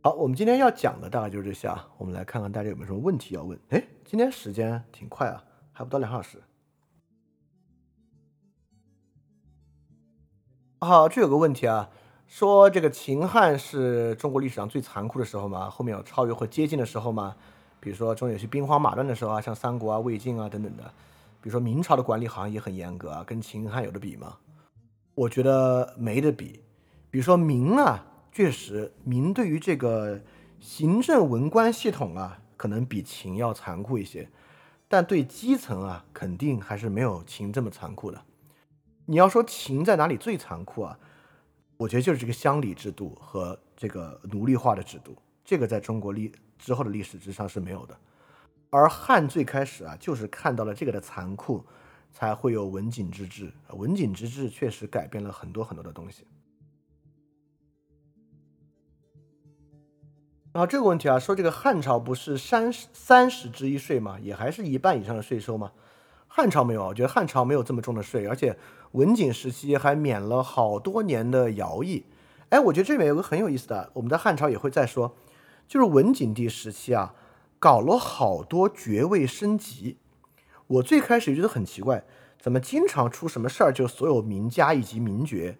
好，我们今天要讲的大概就是这些啊。我们来看看大家有没有什么问题要问。哎，今天时间挺快啊，还不到两小时。好，这有个问题啊，说这个秦汉是中国历史上最残酷的时候吗？后面有超越或接近的时候吗？比如说中有些兵荒马乱的时候啊，像三国啊、魏晋啊等等的。比如说明朝的管理好像也很严格啊，跟秦汉有的比吗？我觉得没得比。比如说明啊。确实，明对于这个行政文官系统啊，可能比秦要残酷一些，但对基层啊，肯定还是没有秦这么残酷的。你要说秦在哪里最残酷啊？我觉得就是这个乡里制度和这个奴隶化的制度，这个在中国历之后的历史之上是没有的。而汉最开始啊，就是看到了这个的残酷，才会有文景之治。文景之治确实改变了很多很多的东西。然后这个问题啊，说这个汉朝不是三三十之一税吗？也还是一半以上的税收吗？汉朝没有，我觉得汉朝没有这么重的税，而且文景时期还免了好多年的徭役。哎，我觉得这里面有个很有意思的，我们在汉朝也会再说，就是文景帝时期啊，搞了好多爵位升级。我最开始觉得很奇怪，怎么经常出什么事儿就所有名家以及名爵？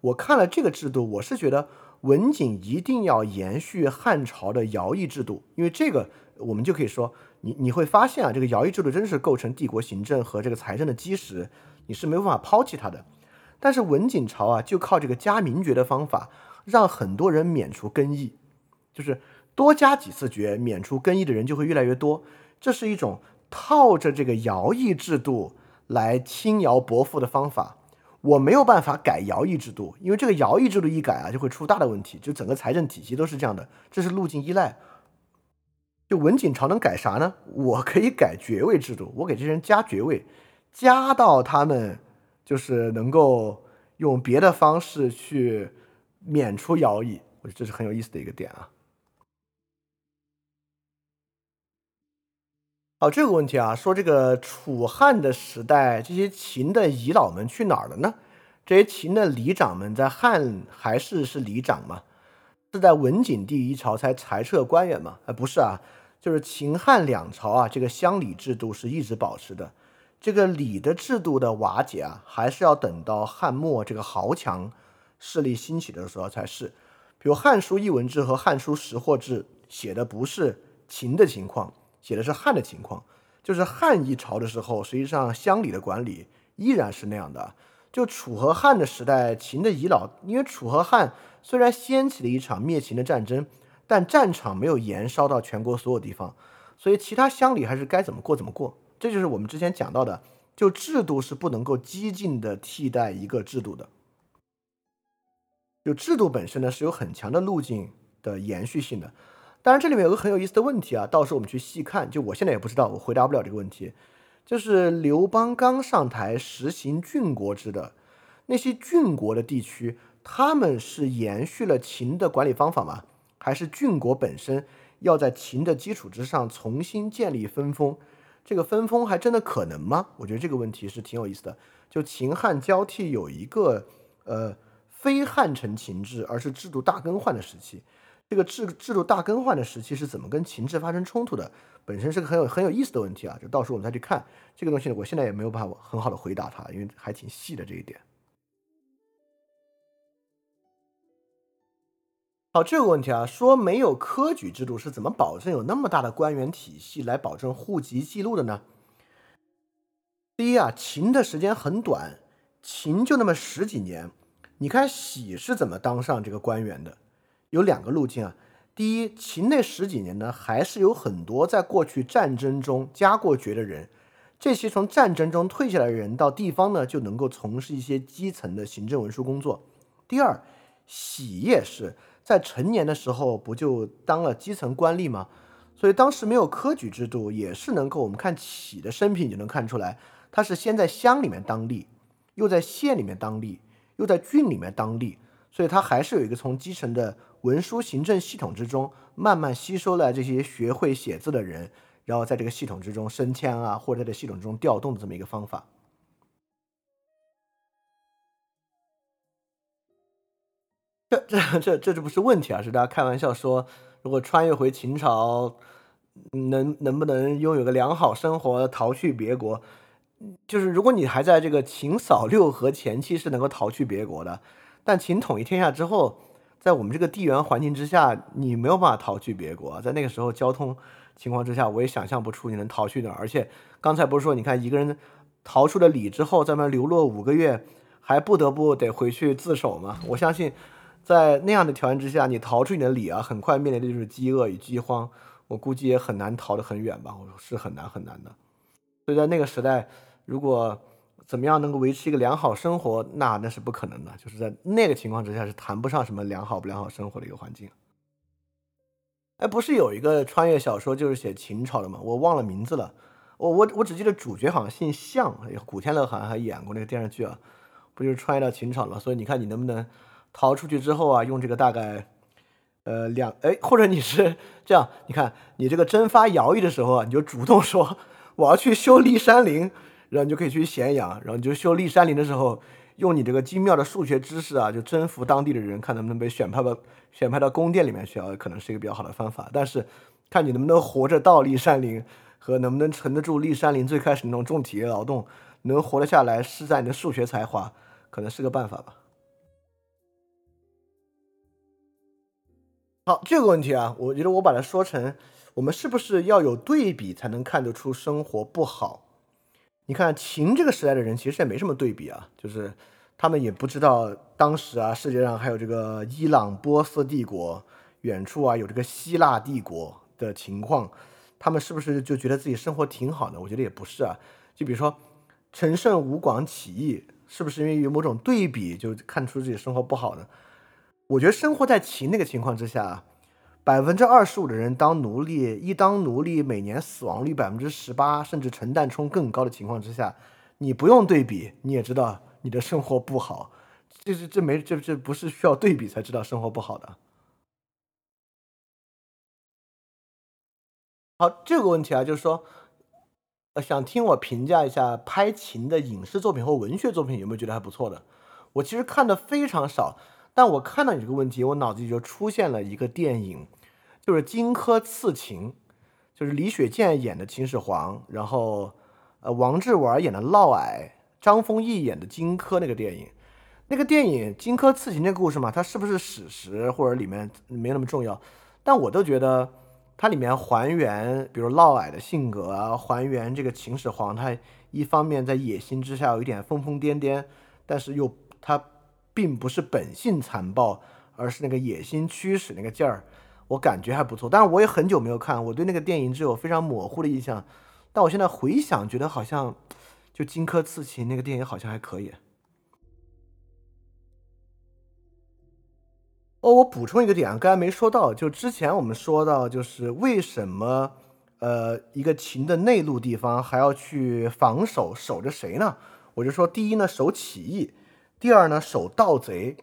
我看了这个制度，我是觉得。文景一定要延续汉朝的徭役制度，因为这个我们就可以说，你你会发现啊，这个徭役制度真是构成帝国行政和这个财政的基石，你是没有办法抛弃它的。但是文景朝啊，就靠这个加名爵的方法，让很多人免除更役，就是多加几次爵，免除更役的人就会越来越多。这是一种套着这个徭役制度来轻徭薄赋的方法。我没有办法改徭役制度，因为这个徭役制度一改啊，就会出大的问题。就整个财政体系都是这样的，这是路径依赖。就文景朝能改啥呢？我可以改爵位制度，我给这些人加爵位，加到他们就是能够用别的方式去免除徭役。我觉得这是很有意思的一个点啊。好，这个问题啊，说这个楚汉的时代，这些秦的遗老们去哪儿了呢？这些秦的里长们在汉还是是里长吗？是在文景帝一朝才裁撤官员吗？呃，不是啊，就是秦汉两朝啊，这个乡里制度是一直保持的。这个礼的制度的瓦解啊，还是要等到汉末这个豪强势力兴起的时候才是。比如《汉书艺文志》和《汉书识货志》写的不是秦的情况。写的是汉的情况，就是汉一朝的时候，实际上乡里的管理依然是那样的。就楚和汉的时代，秦的遗老，因为楚和汉虽然掀起了一场灭秦的战争，但战场没有延烧到全国所有地方，所以其他乡里还是该怎么过怎么过。这就是我们之前讲到的，就制度是不能够激进的替代一个制度的。就制度本身呢，是有很强的路径的延续性的。当然，这里面有个很有意思的问题啊，到时候我们去细看。就我现在也不知道，我回答不了这个问题。就是刘邦刚上台实行郡国制的那些郡国的地区，他们是延续了秦的管理方法吗？还是郡国本身要在秦的基础之上重新建立分封？这个分封还真的可能吗？我觉得这个问题是挺有意思的。就秦汉交替有一个呃非汉承秦制，而是制度大更换的时期。这个制制度大更换的时期是怎么跟秦制发生冲突的？本身是个很有很有意思的问题啊！就到时候我们再去看这个东西，我现在也没有办法很好的回答它，因为还挺细的这一点。好，这个问题啊，说没有科举制度是怎么保证有那么大的官员体系来保证户籍记录的呢？第一啊，秦的时间很短，秦就那么十几年，你看喜是怎么当上这个官员的？有两个路径啊，第一，秦那十几年呢，还是有很多在过去战争中加过爵的人，这些从战争中退下来的人到地方呢，就能够从事一些基层的行政文书工作。第二，喜也是在成年的时候不就当了基层官吏吗？所以当时没有科举制度，也是能够我们看启的生平就能看出来，他是先在乡里面当吏，又在县里面当吏，又在郡里面当吏，所以他还是有一个从基层的。文书行政系统之中，慢慢吸收了这些学会写字的人，然后在这个系统之中升迁啊，或者在系统中调动的这么一个方法。这这这这这不是问题啊，是大家开玩笑说，如果穿越回秦朝，能能不能拥有个良好生活，逃去别国？就是如果你还在这个秦扫六合前期是能够逃去别国的，但秦统一天下之后，在我们这个地缘环境之下，你没有办法逃去别国。在那个时候交通情况之下，我也想象不出你能逃去哪儿。而且刚才不是说，你看一个人逃出了里之后，在那流落五个月，还不得不得回去自首吗？我相信，在那样的条件之下，你逃出你的里啊，很快面临的就是饥饿与饥荒。我估计也很难逃得很远吧，我是很难很难的。所以在那个时代。如果怎么样能够维持一个良好生活，那那是不可能的。就是在那个情况之下，是谈不上什么良好不良好生活的一个环境。哎，不是有一个穿越小说就是写秦朝的吗？我忘了名字了。我我我只记得主角好像姓项，古天乐好像还演过那个电视剧啊。不就是穿越到秦朝了？所以你看你能不能逃出去之后啊，用这个大概呃两哎，或者你是这样，你看你这个征发徭役的时候啊，你就主动说我要去修骊山陵。然后你就可以去咸阳，然后你就修骊山陵的时候，用你这个精妙的数学知识啊，就征服当地的人，看能不能被选派到选派到宫殿里面去啊，可能是一个比较好的方法。但是，看你能不能活着到骊山陵，和能不能撑得住骊山陵最开始那种重体力劳动，能活得下来，施展你的数学才华，可能是个办法吧。好，这个问题啊，我觉得我把它说成，我们是不是要有对比才能看得出生活不好？你看秦这个时代的人其实也没什么对比啊，就是他们也不知道当时啊世界上还有这个伊朗波斯帝国，远处啊有这个希腊帝国的情况，他们是不是就觉得自己生活挺好的？我觉得也不是啊。就比如说陈胜吴广起义，是不是因为有某种对比就看出自己生活不好呢？我觉得生活在秦那个情况之下。百分之二十五的人当奴隶，一当奴隶每年死亡率百分之十八，甚至陈旦冲更高的情况之下，你不用对比，你也知道你的生活不好。这是这没这这不是需要对比才知道生活不好的。好，这个问题啊，就是说，想听我评价一下拍琴的影视作品或文学作品有没有觉得还不错的？我其实看的非常少。但我看到你这个问题，我脑子里就出现了一个电影，就是《荆轲刺秦》，就是李雪健演的秦始皇，然后呃王志文演的嫪毐，张丰毅演的荆轲那个电影。那个电影《荆轲刺秦》这个故事嘛，它是不是史实或者里面没那么重要？但我都觉得它里面还原，比如嫪毐的性格啊，还原这个秦始皇，他一方面在野心之下有一点疯疯癫癫，但是又他。并不是本性残暴，而是那个野心驱使那个劲儿，我感觉还不错。但是我也很久没有看，我对那个电影只有非常模糊的印象。但我现在回想，觉得好像就《荆轲刺秦》那个电影好像还可以。哦，我补充一个点，刚才没说到，就之前我们说到，就是为什么呃一个秦的内陆地方还要去防守，守着谁呢？我就说，第一呢，守起义。第二呢，守盗贼，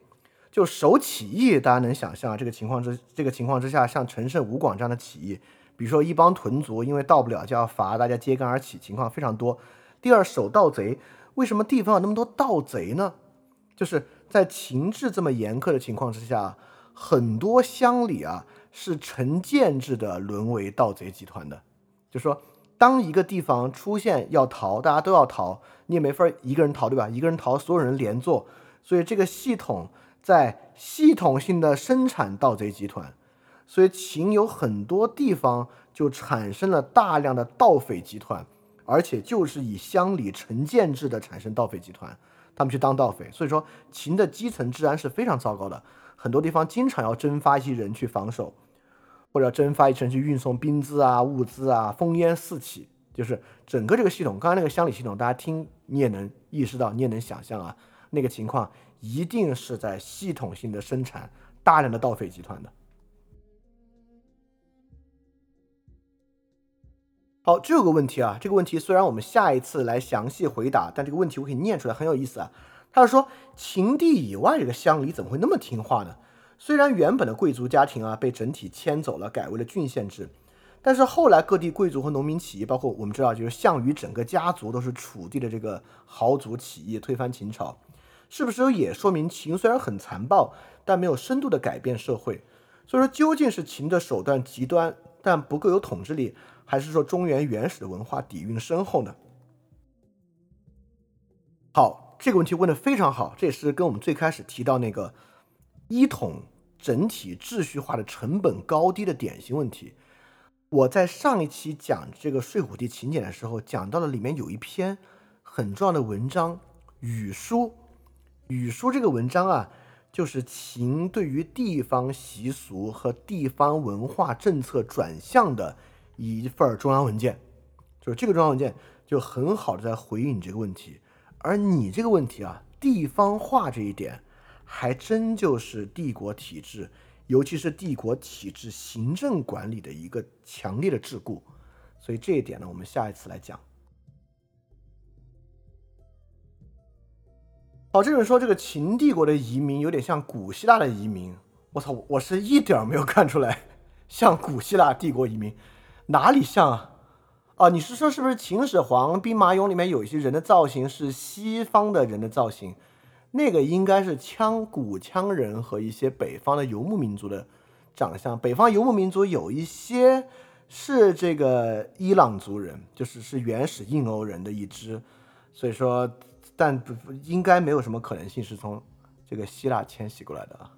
就守起义，大家能想象这个情况之这个情况之下，像陈胜吴广这样的起义，比如说一帮屯族因为到不了就要罚，大家揭竿而起，情况非常多。第二，守盗贼，为什么地方有那么多盗贼呢？就是在情制这么严苛的情况之下，很多乡里啊是成建制的沦为盗贼集团的，就说。当一个地方出现要逃，大家都要逃，你也没法一个人逃，对吧？一个人逃，所有人连坐，所以这个系统在系统性的生产盗贼集团，所以秦有很多地方就产生了大量的盗匪集团，而且就是以乡里城建制的产生盗匪集团，他们去当盗匪，所以说秦的基层治安是非常糟糕的，很多地方经常要征发一些人去防守。或者蒸发一程去运送兵资啊、物资啊，烽烟四起，就是整个这个系统。刚刚那个乡里系统，大家听你也能意识到，你也能想象啊，那个情况一定是在系统性的生产大量的盗匪集团的。好，这个问题啊，这个问题虽然我们下一次来详细回答，但这个问题我可以念出来，很有意思啊。他说，秦地以外这个乡里怎么会那么听话呢？虽然原本的贵族家庭啊被整体迁走了，改为了郡县制，但是后来各地贵族和农民起义，包括我们知道，就是项羽整个家族都是楚地的这个豪族起义，推翻秦朝，是不是也说明秦虽然很残暴，但没有深度的改变社会？所以说，究竟是秦的手段极端，但不够有统治力，还是说中原原始的文化底蕴深厚呢？好，这个问题问的非常好，这也是跟我们最开始提到那个一统整体秩序化的成本高低的典型问题。我在上一期讲这个睡虎地秦简的时候，讲到了里面有一篇很重要的文章《语书》。《语书》这个文章啊，就是秦对于地方习俗和地方文化政策转向的一份中央文件。就是这个中央文件就很好的在回应你这个问题。而你这个问题啊，地方化这一点，还真就是帝国体制。尤其是帝国体制行政管理的一个强烈的桎梏，所以这一点呢，我们下一次来讲。好，这种说这个秦帝国的移民有点像古希腊的移民，我操，我是一点没有看出来像古希腊帝国移民，哪里像啊？啊，你是说是不是秦始皇兵马俑里面有一些人的造型是西方的人的造型？那个应该是羌古羌人和一些北方的游牧民族的长相。北方游牧民族有一些是这个伊朗族人，就是是原始印欧人的一支。所以说，但应该没有什么可能性是从这个希腊迁徙过来的啊。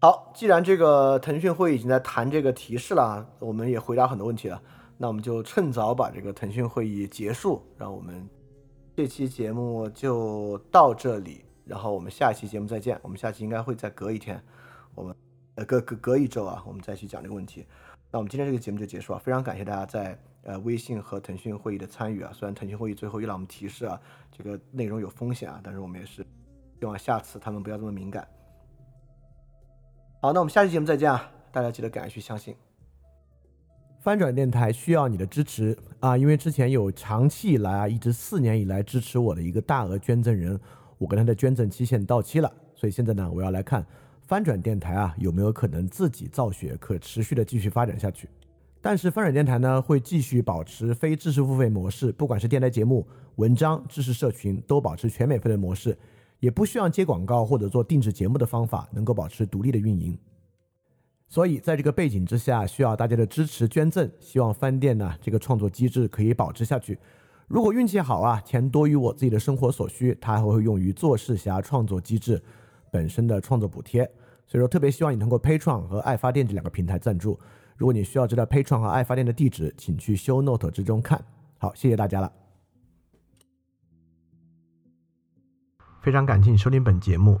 好，既然这个腾讯会已经在谈这个提示了，我们也回答很多问题了。那我们就趁早把这个腾讯会议结束，让我们这期节目就到这里，然后我们下期节目再见。我们下期应该会再隔一天，我们呃隔隔隔一周啊，我们再去讲这个问题。那我们今天这个节目就结束了，非常感谢大家在呃微信和腾讯会议的参与啊。虽然腾讯会议最后又让我们提示啊，这个内容有风险啊，但是我们也是希望下次他们不要这么敏感。好，那我们下期节目再见啊，大家记得赶快去相信。翻转电台需要你的支持啊！因为之前有长期以来啊，一直四年以来支持我的一个大额捐赠人，我跟他的捐赠期限到期了，所以现在呢，我要来看翻转电台啊有没有可能自己造血，可持续的继续发展下去。但是翻转电台呢会继续保持非知识付费模式，不管是电台节目、文章、知识社群，都保持全免费的模式，也不需要接广告或者做定制节目的方法，能够保持独立的运营。所以，在这个背景之下，需要大家的支持捐赠。希望饭店呢这个创作机制可以保持下去。如果运气好啊，钱多于我自己的生活所需，它还会用于做事侠创作机制本身的创作补贴。所以说，特别希望你通过 p a t r o n 和爱发电这两个平台赞助。如果你需要知道 p a t r o n 和爱发电的地址，请去 Show Note 之中看。好，谢谢大家了。非常感谢你收听本节目。